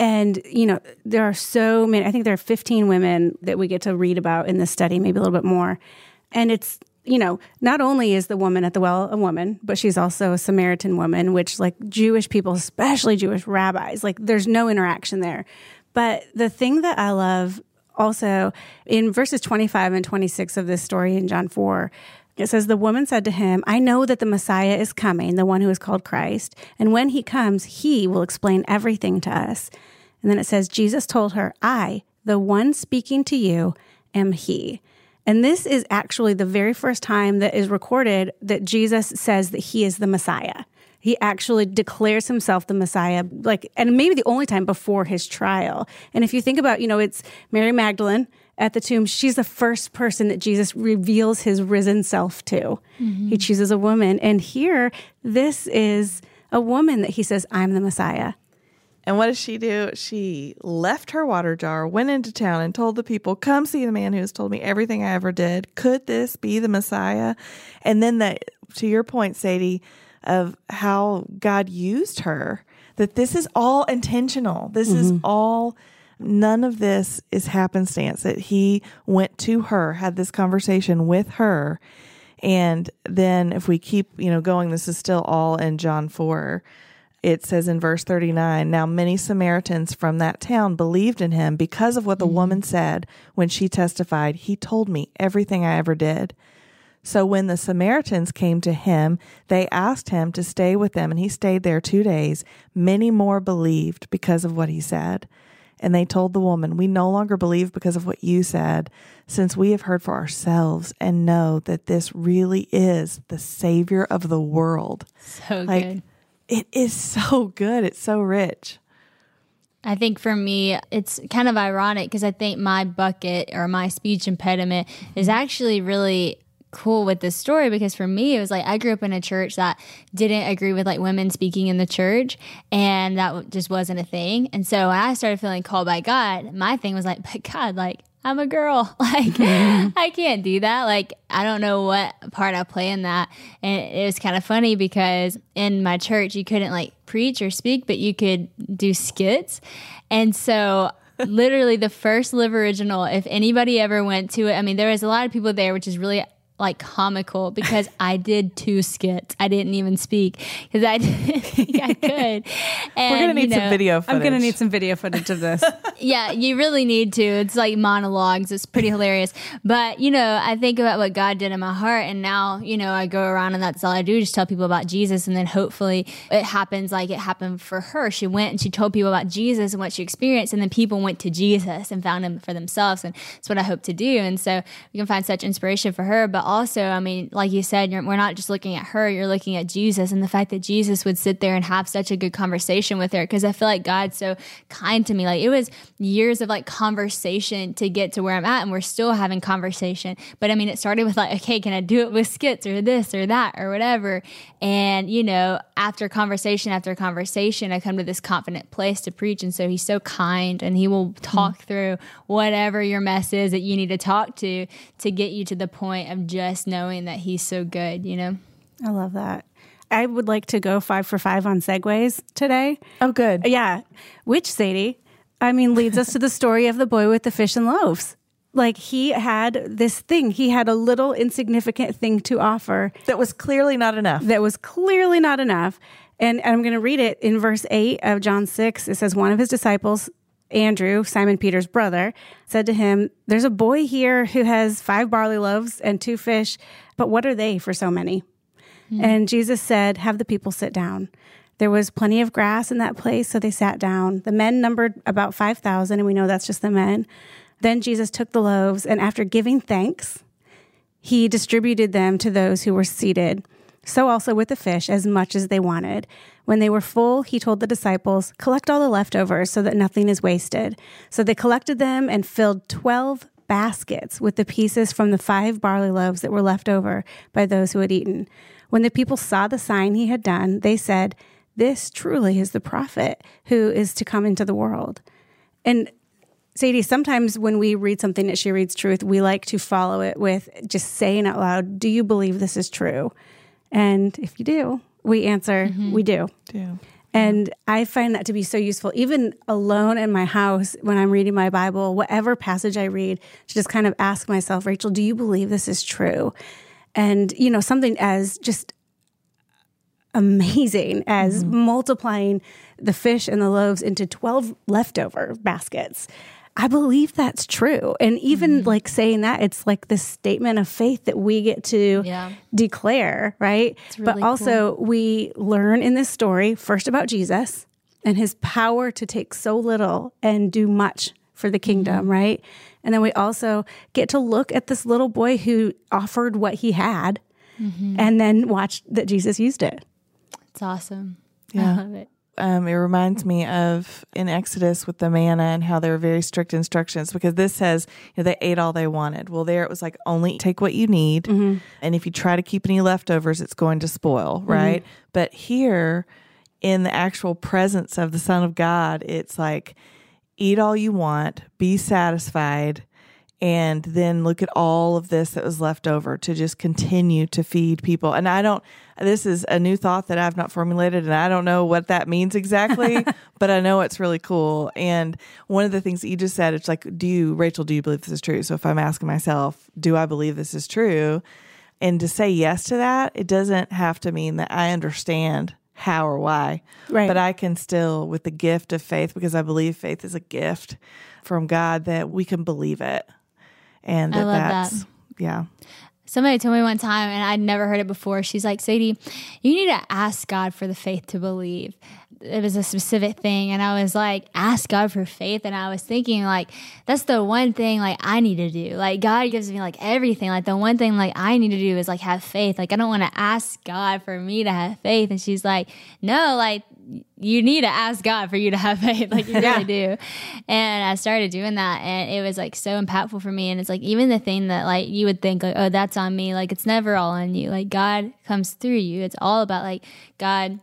And, you know, there are so many, I think there are 15 women that we get to read about in this study, maybe a little bit more. And it's, you know, not only is the woman at the well a woman, but she's also a Samaritan woman, which, like, Jewish people, especially Jewish rabbis, like, there's no interaction there. But the thing that I love also in verses 25 and 26 of this story in John 4, it says, The woman said to him, I know that the Messiah is coming, the one who is called Christ. And when he comes, he will explain everything to us. And then it says, Jesus told her, I, the one speaking to you, am he. And this is actually the very first time that is recorded that Jesus says that he is the Messiah. He actually declares himself the Messiah, like, and maybe the only time before his trial. And if you think about, you know, it's Mary Magdalene at the tomb. She's the first person that Jesus reveals his risen self to. Mm-hmm. He chooses a woman. And here, this is a woman that he says, I'm the Messiah. And what does she do? She left her water jar, went into town, and told the people, Come see the man who has told me everything I ever did. Could this be the Messiah? And then that, to your point, Sadie, of how God used her, that this is all intentional. This is mm-hmm. all, none of this is happenstance, that he went to her, had this conversation with her. And then if we keep, you know, going, this is still all in John 4 it says in verse 39 now many samaritans from that town believed in him because of what the mm-hmm. woman said when she testified. He told me everything i ever did. So when the samaritans came to him they asked him to stay with them and he stayed there two days. Many more believed because of what he said and they told the woman we no longer believe because of what you said since we have heard for ourselves and know that this really is the savior of the world So like good. it is so good. It's so rich. I think for me, it's kind of ironic because I think my bucket or my speech impediment is actually really cool with this story because for me, it was like I grew up in a church that didn't agree with like women speaking in the church, and that just wasn't a thing. And so when I started feeling called by God, my thing was like, but God, like, I'm a girl. Like, I can't do that. Like, I don't know what part I play in that. And it was kind of funny because in my church, you couldn't like preach or speak, but you could do skits. And so, literally, the first Live Original, if anybody ever went to it, I mean, there was a lot of people there, which is really like comical because I did two skits. I didn't even speak because I didn't think I could. And, We're gonna need you some know, video I'm going to need some video footage of this. yeah, you really need to. It's like monologues. It's pretty hilarious. But, you know, I think about what God did in my heart. And now, you know, I go around and that's all I do, just tell people about Jesus. And then hopefully it happens like it happened for her. She went and she told people about Jesus and what she experienced. And then people went to Jesus and found him for themselves. And that's what I hope to do. And so we can find such inspiration for her. But also, I mean, like you said, you're, we're not just looking at her, you're looking at Jesus and the fact that Jesus would sit there and have such a good conversation with her. Cause I feel like God's so kind to me. Like it was years of like conversation to get to where I'm at. And we're still having conversation. But I mean, it started with like, okay, can I do it with skits or this or that or whatever? And, you know, after conversation after conversation, I come to this confident place to preach. And so he's so kind and he will talk mm-hmm. through whatever your mess is that you need to talk to to get you to the point of just knowing that he's so good, you know? I love that. I would like to go five for five on segues today. oh, good. Yeah. Which, Sadie, I mean, leads us to the story of the boy with the fish and loaves. Like he had this thing, he had a little insignificant thing to offer That was clearly not enough. that was clearly not enough. And I'm going to read it in verse 8 of John 6. It says, One of his disciples, Andrew, Simon Peter's brother, said to him, There's a boy here who has five barley loaves and two fish, but what are they for so many? Hmm. And Jesus said, Have the people sit down. There was plenty of grass in that place, so they sat down. The men numbered about 5,000, and we know that's just the men. Then Jesus took the loaves, and after giving thanks, he distributed them to those who were seated. So also with the fish, as much as they wanted. When they were full, he told the disciples, Collect all the leftovers so that nothing is wasted. So they collected them and filled 12 baskets with the pieces from the five barley loaves that were left over by those who had eaten. When the people saw the sign he had done, they said, This truly is the prophet who is to come into the world. And Sadie, sometimes when we read something that she reads truth, we like to follow it with just saying out loud, Do you believe this is true? And if you do, we answer, mm-hmm. We do. Do. And I find that to be so useful, even alone in my house when I'm reading my Bible, whatever passage I read, to just kind of ask myself, Raechel, do you believe this is true? And, you know, something as just amazing as mm-hmm. multiplying the fish and the loaves into 12 leftover baskets. I believe that's true. And even mm-hmm. like saying that, it's like this statement of faith that we get to Yeah. declare, right? but really also, we learn in this story first about Jesus and his power to take so little and do much for the mm-hmm. kingdom, right? And then we also get to look at this little boy who offered what he had mm-hmm. and then watch that Jesus used it. It's awesome. Yeah. I love it. Um, it reminds me of in Exodus with the manna and how there were very strict instructions because this says you know, they ate all they wanted. Well, there it was like only take what you need, and if you try to keep any leftovers, it's going to spoil, right? But here, in the actual presence of the Son of God, it's like eat all you want, be satisfied. And then look at all of this that was left over to just continue to feed people. And I don't, this is a new thought that I've not formulated, and I don't know what that means exactly, but I know it's really cool. And one of the things that you just said, it's like, do you, Raechel, do you believe this is true? So if I'm asking myself, do I believe this is true? And to say yes to that, it doesn't have to mean that I understand how or why. Right. But I can still, with the gift of faith, because I believe faith is a gift from God, that we can believe it. And that love that. that's, yeah. Somebody told me one time, and I'd never heard it before. She's like, Sadie, you need to ask God for the faith to believe. It was a specific thing. And I was like, ask God for faith. And I was thinking, like, that's the one thing, like, I need to do. Like, God gives me, like, everything. Like, the one thing, like, I need to do is, like, have faith. Like, I don't want to ask God for me to have faith. And she's like, no, like, you need to ask God for you to have faith. Like, you really do. And I started doing that. And it was, like, so impactful for me. And it's like, even the thing that, like, you would think, like, oh, that's on me. Like, it's never all on you. Like, God comes through you. It's all about, like, God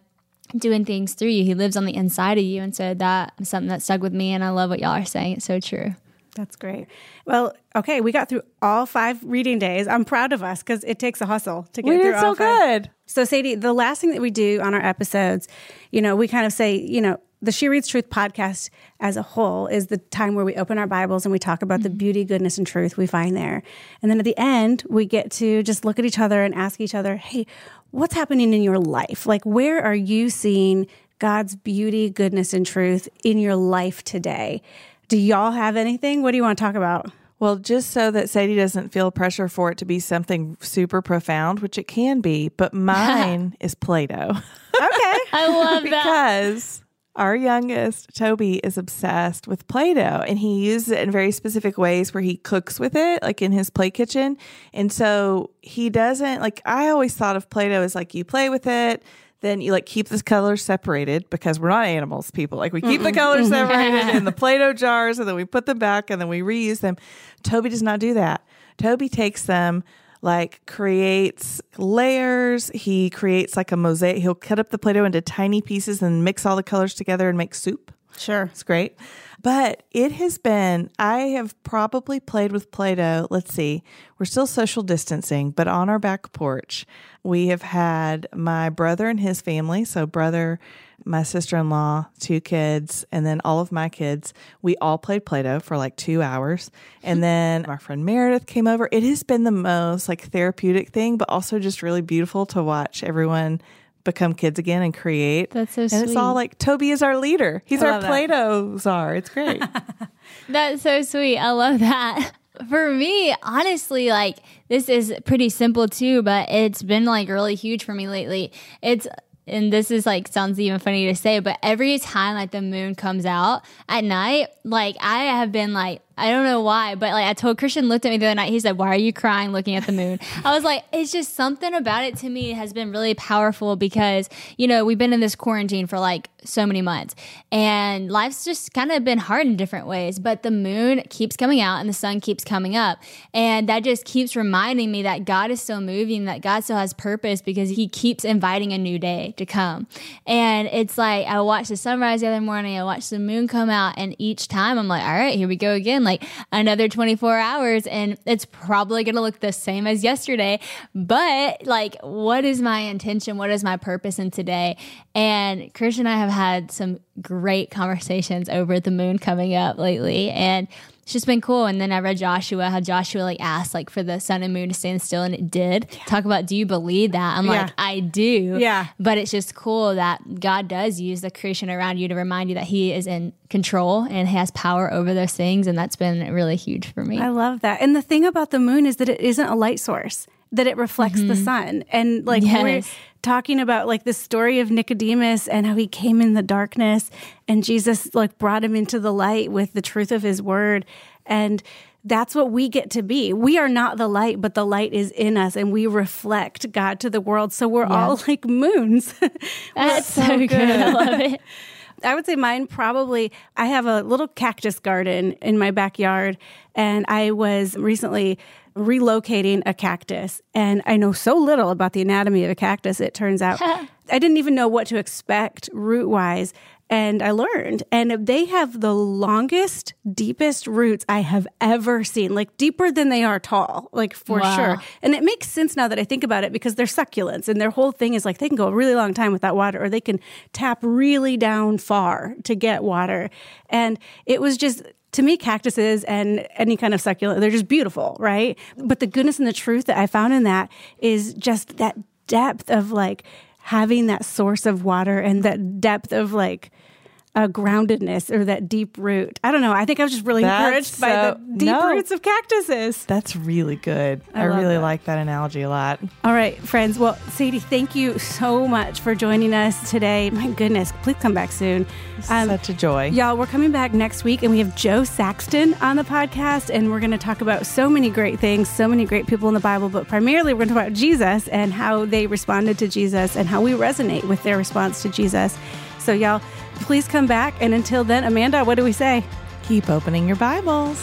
doing things through you. He lives on the inside of you. And so that is something that stuck with me. And I love what y'all are saying. It's so true. That's great. Well, okay, we got through all five reading days. I'm proud of us because it takes a hustle to get We through did all so five. good. So, Sadie, the last thing that we do on our episodes, you know, we kind of say, you know, the She Reads Truth podcast as a whole is the time where we open our Bibles and we talk about the mm-hmm. beauty, goodness, and truth we find there. And then at the end, we get to just look at each other and ask each other, hey, what's happening in your life? Like, where are you seeing God's beauty, goodness, and truth in your life today? Do y'all have anything? What do you want to talk about? Well, just so that Sadie doesn't feel pressure for it to be something super profound, which it can be, but mine is Play Doh. Okay. I love that. because our youngest, Toby, is obsessed with Play Doh and he uses it in very specific ways where he cooks with it, like in his play kitchen. And so he doesn't, like, I always thought of Play Doh as like you play with it. Then you like keep the colors separated because we're not animals, people. Like we keep the colors separated in the Play Doh jars and then we put them back and then we reuse them. Toby does not do that. Toby takes them like creates layers. He creates like a mosaic. He'll cut up the Play Doh into tiny pieces and mix all the colors together and make soup. Sure. It's great. But it has been, I have probably played with Play Doh. Let's see, we're still social distancing, but on our back porch, we have had my brother and his family. So, brother, my sister in law, two kids, and then all of my kids. We all played Play Doh for like two hours. And then our friend Meredith came over. It has been the most like therapeutic thing, but also just really beautiful to watch everyone become kids again and create. That's so sweet. and it's all like Toby is our leader. He's I our. Play-Doh czar. It's great. That's so sweet. I love that. For me, honestly, like this is pretty simple too, but it's been like really huge for me lately. It's and this is like sounds even funny to say, but every time like the moon comes out at night, like I have been like I don't know why, but like I told Christian looked at me the other night. He said, "Why are you crying looking at the moon?" I was like, "It's just something about it to me has been really powerful because you know we've been in this quarantine for like so many months, and life's just kind of been hard in different ways. But the moon keeps coming out and the sun keeps coming up, and that just keeps reminding me that God is still moving, that God still has purpose because He keeps inviting a new day to come. And it's like I watched the sunrise the other morning, I watched the moon come out, and each time I'm like, "All right, here we go again." Like another 24 hours and it's probably going to look the same as yesterday. But like what is my intention? What is my purpose in today? And christian and i have had some great conversations over the moon coming up lately and it's just been cool and then i read joshua how joshua like asked like for the sun and moon to stand still and it did talk about do you believe that i'm Yeah. like i do Yeah. but it's just cool that God does use the creation around you to remind you that He is in control and has power over those things. And that's been really huge for me. I love that. And the thing about the moon is that it isn't a light source, that it reflects the mm-hmm. sun. And like Yes. Talking about like the story of Nicodemus and how he came in the darkness and Jesus like brought him into the light with the truth of his word. And that's what we get to be. We are not the light, but the light is in us and we reflect God to the world. So we're all like moons. that's so, good. I love it. I would say mine probably. I have a little cactus garden in my backyard, and I was recently relocating a cactus. And I know so little about the anatomy of a cactus, it turns out. I didn't even know what to expect root wise. And I learned, and they have the longest, deepest roots I have ever seen, like deeper than they are tall, like for Wow. sure. And it makes sense now that I think about it because they're succulents and their whole thing is like they can go a really long time without water or they can tap really down far to get water. And it was just to me, cactuses and any kind of succulent, they're just beautiful, right? But the goodness and the truth that I found in that is just that depth of like having that source of water and that depth of like a groundedness or that deep root. I don't know. I think I was just really That's encouraged by the deep no. roots of cactuses. That's really good. I, love really that. like that analogy a lot. All right, friends. Well, Sadie, thank you so much for joining us today. My goodness, please come back soon. Um, Such a joy. Y'all, we're coming back next week and we have Jo Saxton on the podcast, and we're going to talk about so many great things, so many great people in the Bible, but primarily we're going to talk about Jesus and how they responded to Jesus and how we resonate with their response to Jesus. So, y'all, please come back. And until then, Amanda, what do we say? Keep opening your Bibles.